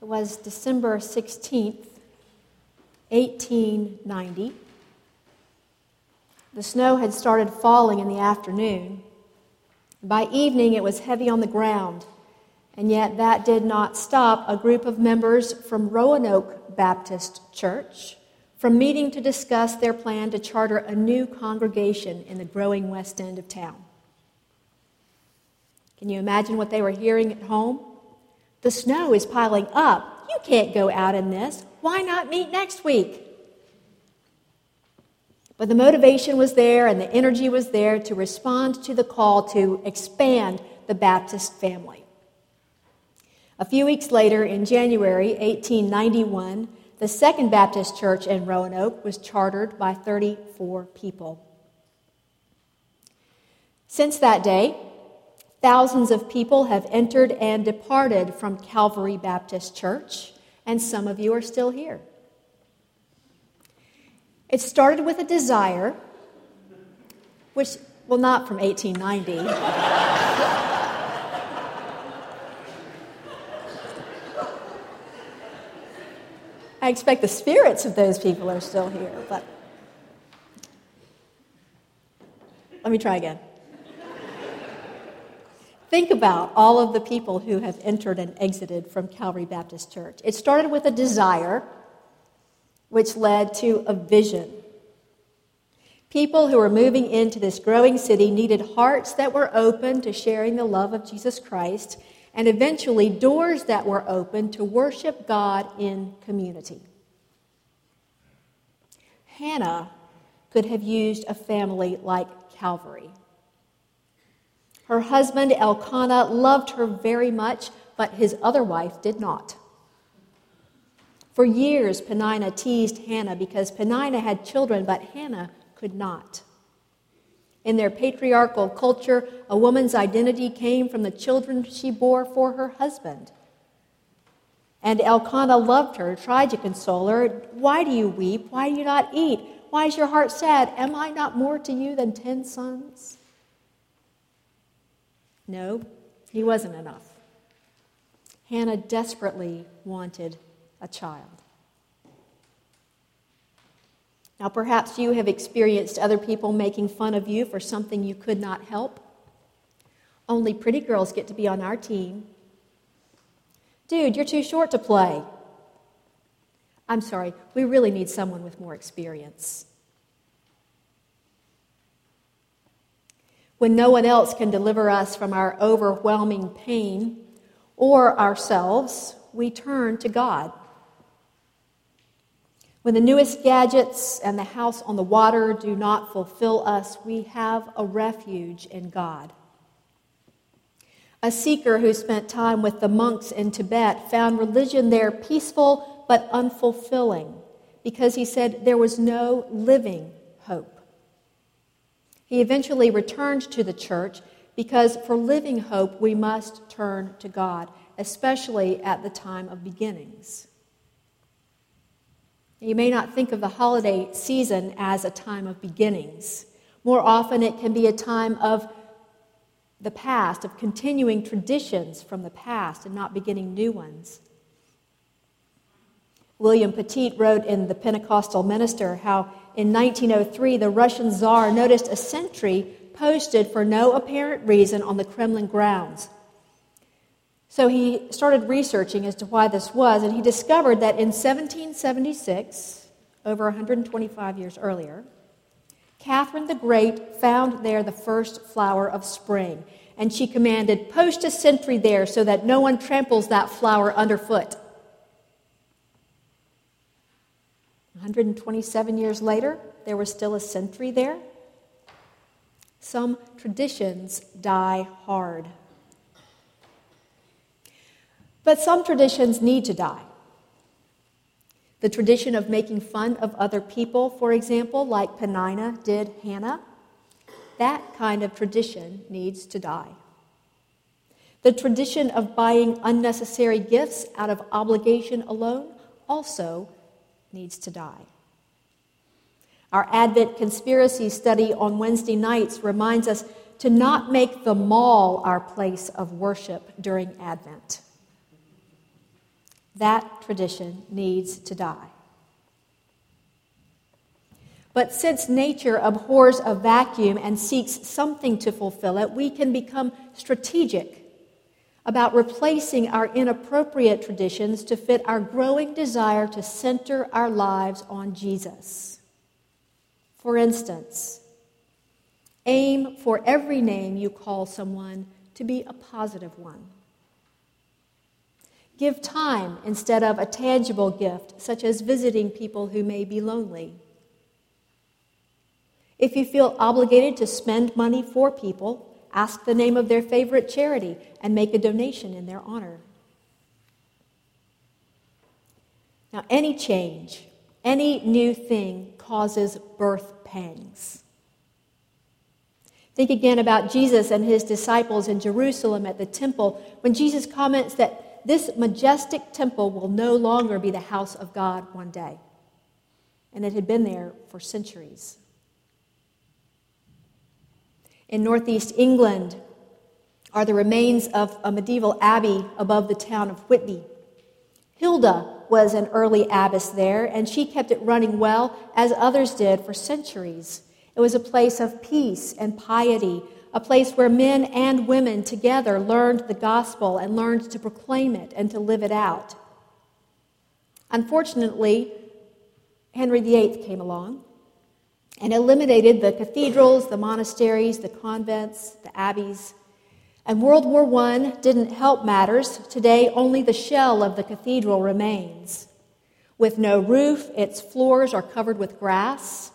It was December 16th, 1890. The snow had started falling in the afternoon. By evening, it was heavy on the ground, and yet that did not stop a group of members from Roanoke Baptist Church from meeting to discuss their plan to charter a new congregation in the growing west end of town. Can you imagine what they were hearing at home? The snow is piling up. You can't go out in this. Why not meet next week? But the motivation was there and the energy was there to respond to the call to expand the Baptist family. A few weeks later, in January 1891, the Second Baptist Church in Roanoke was chartered by 34 people. Since that day, thousands of people have entered and departed from Calvary Baptist Church, and some of you are still here. It started with a desire, which, well, not from 1890. I expect the spirits of those people are still here, but let me try again. Think about all of the people who have entered and exited from Calvary Baptist Church. It started with a desire, which led to a vision. People who were moving into this growing city needed hearts that were open to sharing the love of Jesus Christ and eventually doors that were open to worship God in community. Hannah could have used a family like Calvary. Her husband, Elkanah, loved her very much, but his other wife did not. For years, Peninnah teased Hannah because Peninnah had children, but Hannah could not. In their patriarchal culture, a woman's identity came from the children she bore for her husband. And Elkanah loved her, tried to console her. Why do you weep? Why do you not eat? Why is your heart sad? Am I not more to you than ten sons? No, he wasn't enough. Hannah desperately wanted a child. Now, perhaps you have experienced other people making fun of you for something you could not help. Only pretty girls get to be on our team. Dude, you're too short to play. I'm sorry, we really need someone with more experience. When no one else can deliver us from our overwhelming pain or ourselves, we turn to God. When the newest gadgets and the house on the water do not fulfill us, we have a refuge in God. A seeker who spent time with the monks in Tibet found religion there peaceful but unfulfilling because he said there was no living hope. He eventually returned to the church because for living hope we must turn to God, especially at the time of beginnings. You may not think of the holiday season as a time of beginnings. More often, it can be a time of the past, of continuing traditions from the past and not beginning new ones. William Petit wrote in The Pentecostal Minister how in 1903 the Russian Tsar noticed a sentry posted for no apparent reason on the Kremlin grounds. So he started researching as to why this was, and he discovered that in 1776, over 125 years earlier, Catherine the Great found there the first flower of spring, and she commanded, Post a sentry there so that no one tramples that flower underfoot. 127 years later, there was still a sentry there. Some traditions die hard. But some traditions need to die. The tradition of making fun of other people, for example, like Peninnah did Hannah, that kind of tradition needs to die. The tradition of buying unnecessary gifts out of obligation alone also needs to die. Our Advent conspiracy study on Wednesday nights reminds us to not make the mall our place of worship during Advent. That tradition needs to die. But since nature abhors a vacuum and seeks something to fulfill it, we can become strategic about replacing our inappropriate traditions to fit our growing desire to center our lives on Jesus. For instance, aim for every name you call someone to be a positive one. Give time instead of a tangible gift, such as visiting people who may be lonely. If you feel obligated to spend money for people, ask the name of their favorite charity and make a donation in their honor. Now, any change, any new thing causes birth pangs. Think again about Jesus and his disciples in Jerusalem at the temple when Jesus comments that this majestic temple will no longer be the house of God one day. And it had been there for centuries. In northeast England are the remains of a medieval abbey above the town of Whitby. Hilda was an early abbess there, and she kept it running well, as others did for centuries. It was a place of peace and piety, a place where men and women together learned the gospel and learned to proclaim it and to live it out. Unfortunately, Henry VIII came along and eliminated the cathedrals, the monasteries, the convents, the abbeys. And World War I didn't help matters. Today, only the shell of the cathedral remains. With no roof, its floors are covered with grass.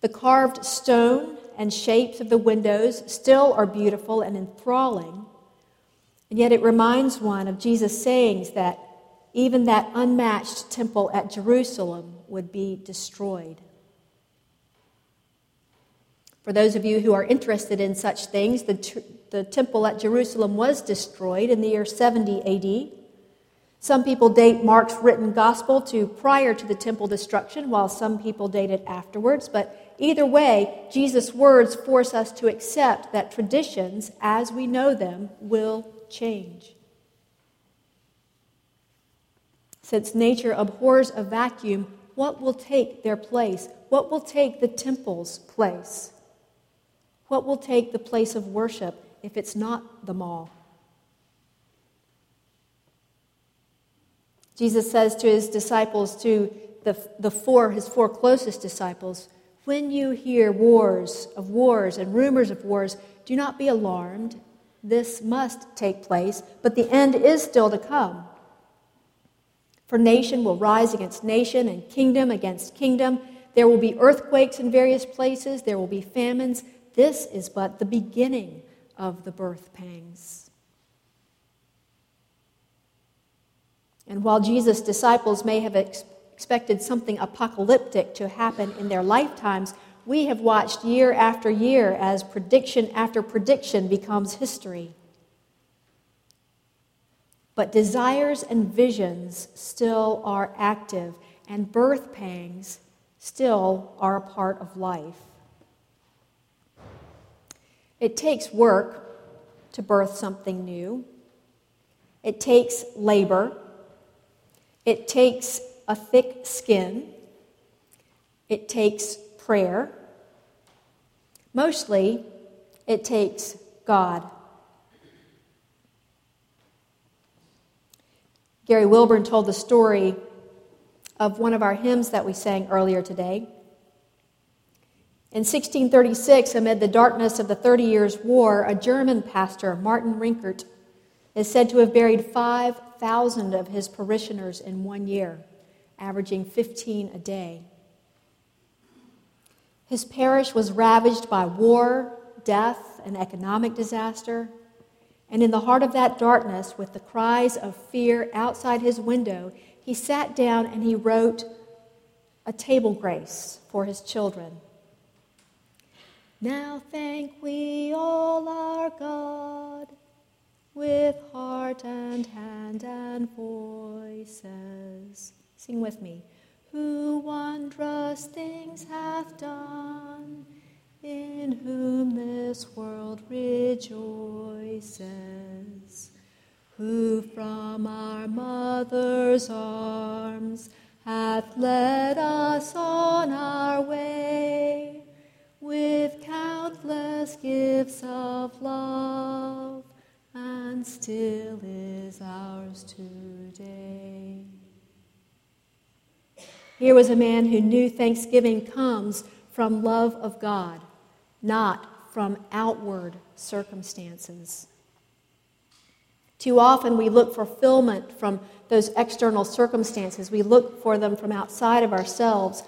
The carved stone and shapes of the windows still are beautiful and enthralling. And yet it reminds one of Jesus' sayings that even that unmatched temple at Jerusalem would be destroyed. For those of you who are interested in such things, the, t- the temple at Jerusalem was destroyed in the year 70 AD. Some people date Mark's written gospel to prior to the temple destruction, while some people date it afterwards. But Either way, Jesus' words force us to accept that traditions, as we know them, will change. Since nature abhors a vacuum, what will take their place? What will take the temple's place? What will take the place of worship if it's not the mall? Jesus says to his disciples, to the, the four, his four closest disciples, when you hear wars of wars and rumors of wars, do not be alarmed. This must take place, but the end is still to come. For nation will rise against nation and kingdom against kingdom. There will be earthquakes in various places, there will be famines. This is but the beginning of the birth pangs. And while Jesus' disciples may have expected something apocalyptic to happen in their lifetimes, we have watched year after year as prediction after prediction becomes history. But desires and visions still are active, and birth pangs still are a part of life. It takes work to birth something new. It takes labor. It takes a thick skin. It takes prayer. Mostly, it takes God. Gary Wilburn told the story of one of our hymns that we sang earlier today. In 1636, amid the darkness of the Thirty Years' War, a German pastor, Martin Rinkart, is said to have buried 5,000 of his parishioners in one year averaging 15 a day. His parish was ravaged by war, death, and economic disaster. And in the heart of that darkness, with the cries of fear outside his window, he sat down and he wrote a table grace for his children. Now thank we all our God with heart and hand and voices Sing with me. Who wondrous things hath done, in whom this world rejoices. who from our mother's arms hath led us on our way gifts of love, and still is ours today. Here was a man who knew thanksgiving comes from love of God, not from outward circumstances. Too often we look fulfillment from those external circumstances. We look for them from outside of ourselves,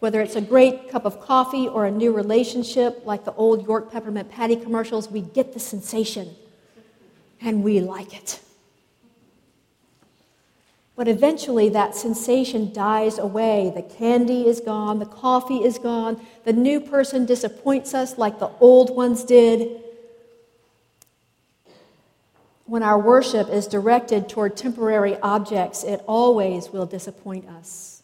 whether it's a great cup of coffee or a new relationship, like the old York peppermint patty commercials, we get the sensation and we like it. But eventually, that sensation dies away. The candy is gone, the coffee is gone, the new person disappoints us like the old ones did. When our worship is directed toward temporary objects, it always will disappoint us.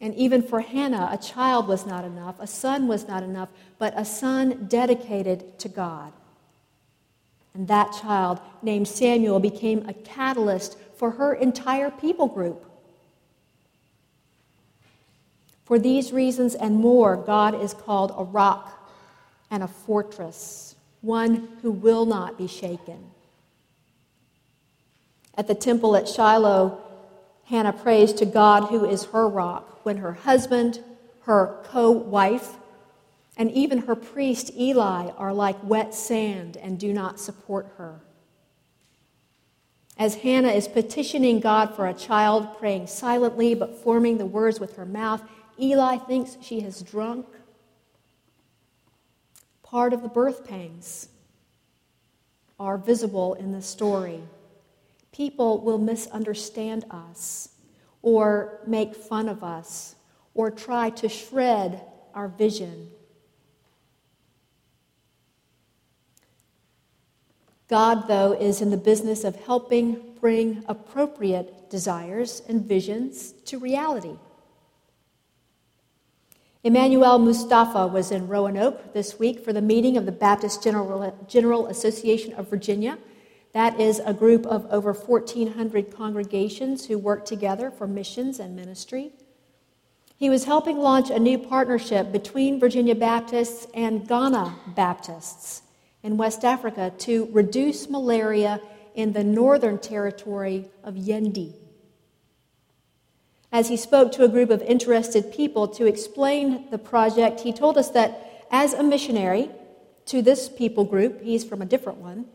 And even for Hannah, a child was not enough, a son was not enough, but a son dedicated to God. And that child, named Samuel, became a catalyst for her entire people group. For these reasons and more, God is called a rock and a fortress, one who will not be shaken. At the temple at Shiloh, Hannah prays to God, who is her rock, when her husband, her co wife, and even her priest Eli are like wet sand and do not support her. As Hannah is petitioning God for a child, praying silently but forming the words with her mouth, Eli thinks she has drunk. Part of the birth pangs are visible in the story. People will misunderstand us or make fun of us or try to shred our vision God, though, is in the business of helping bring appropriate desires and visions to reality. Emmanuel Mustafa was in Roanoke this week for the meeting of the Baptist General, General Association of Virginia. That is a group of over 1,400 congregations who work together for missions and ministry. He was helping launch a new partnership between Virginia Baptists and Ghana Baptists in West Africa to reduce malaria in the northern territory of Yendi. As he spoke to a group of interested people to explain the project, he told us that as a missionary to this people group, he's from a different one,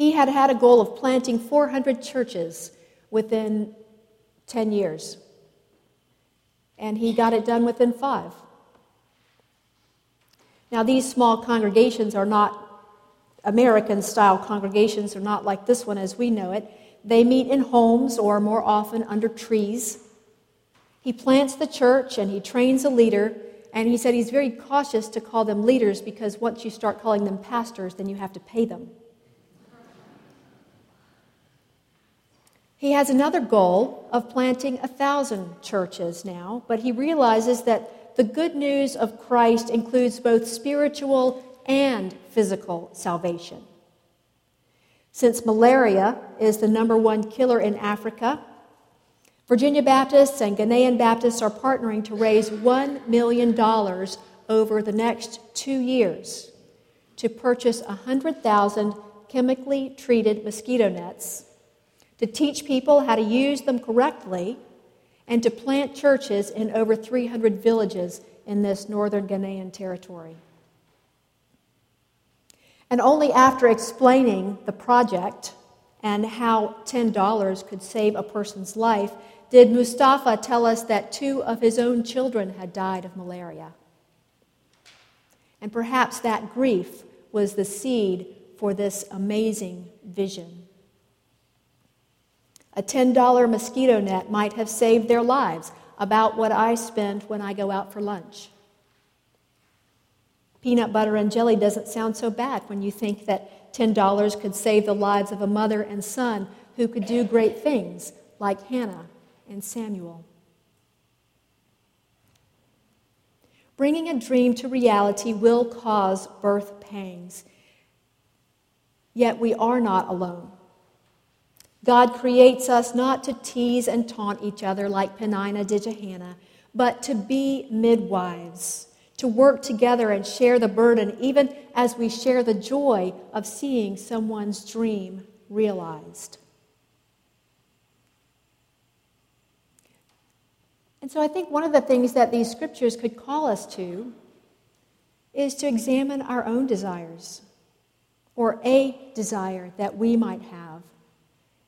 he had had a goal of planting 400 churches within 10 years. And he got it done within five. Now, these small congregations are not American style congregations, are not like this one as we know it. They meet in homes or more often under trees. He plants the church and he trains a leader. And he said he's very cautious to call them leaders because once you start calling them pastors, then you have to pay them. He has another goal of planting a thousand churches now, but he realizes that the good news of Christ includes both spiritual and physical salvation. Since malaria is the number one killer in Africa, Virginia Baptists and Ghanaian Baptists are partnering to raise $1 million over the next two years to purchase 100,000 chemically treated mosquito nets, to teach people how to use them correctly and to plant churches in over 300 villages in this northern Ghanaian territory. And only after explaining the project and how $10 could save a person's life did Mustafa tell us that two of his own children had died of malaria. And perhaps that grief was the seed for this amazing vision. A $10 mosquito net might have saved their lives, about what I spend when I go out for lunch. Peanut butter and jelly doesn't sound so bad when you think that $10 could save the lives of a mother and son who could do great things, like Hannah and Samuel. Bringing a dream to reality will cause birth pangs. Yet we are not alone. God creates us not to tease and taunt each other like Peninnah did to Hannah, but to be midwives, to work together and share the burden, even as we share the joy of seeing someone's dream realized. And so I think one of the things that these scriptures could call us to is to examine our own desires or a desire that we might have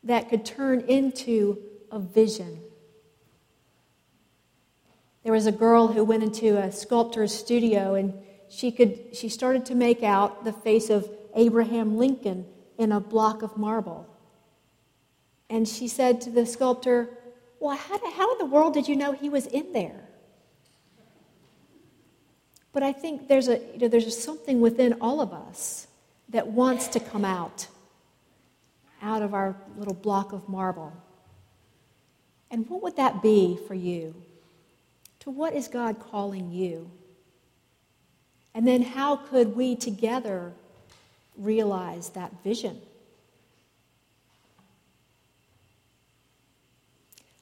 that could turn into a vision. There was a girl who went into a sculptor's studio and she, could, she started to make out the face of Abraham Lincoln in a block of marble. And she said to the sculptor, Well, how, how in the world did you know he was in there? But I think there's, a, you know, there's something within all of us that wants to come out, out of our little block of marble. And what would that be for you? To what is God calling you? And then how could we together realize that vision?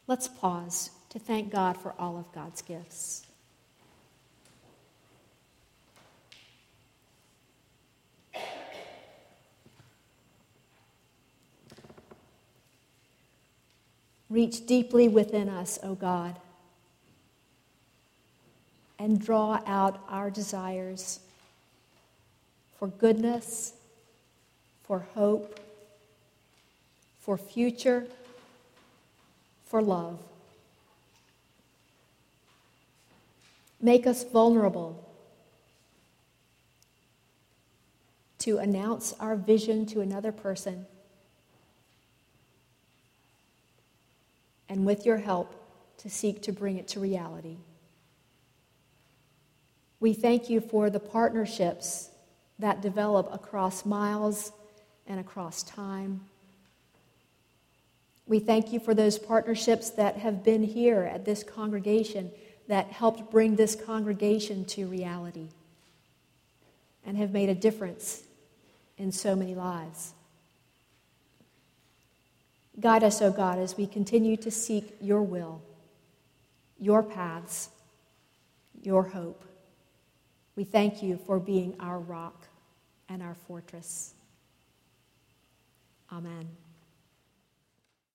Let's pause to thank God for all of God's gifts. Reach deeply within us, O God, and draw out our desires for goodness, for hope, for future, for love. Make us vulnerable to announce our vision to another person and with your help, to seek to bring it to reality. We thank you for the partnerships that develop across miles and across time. We thank you for those partnerships that have been here at this congregation that helped bring this congregation to reality and have made a difference in so many lives. Guide us, O oh God, as we continue to seek your will, your paths, your hope. We thank you for being our rock and our fortress. Amen.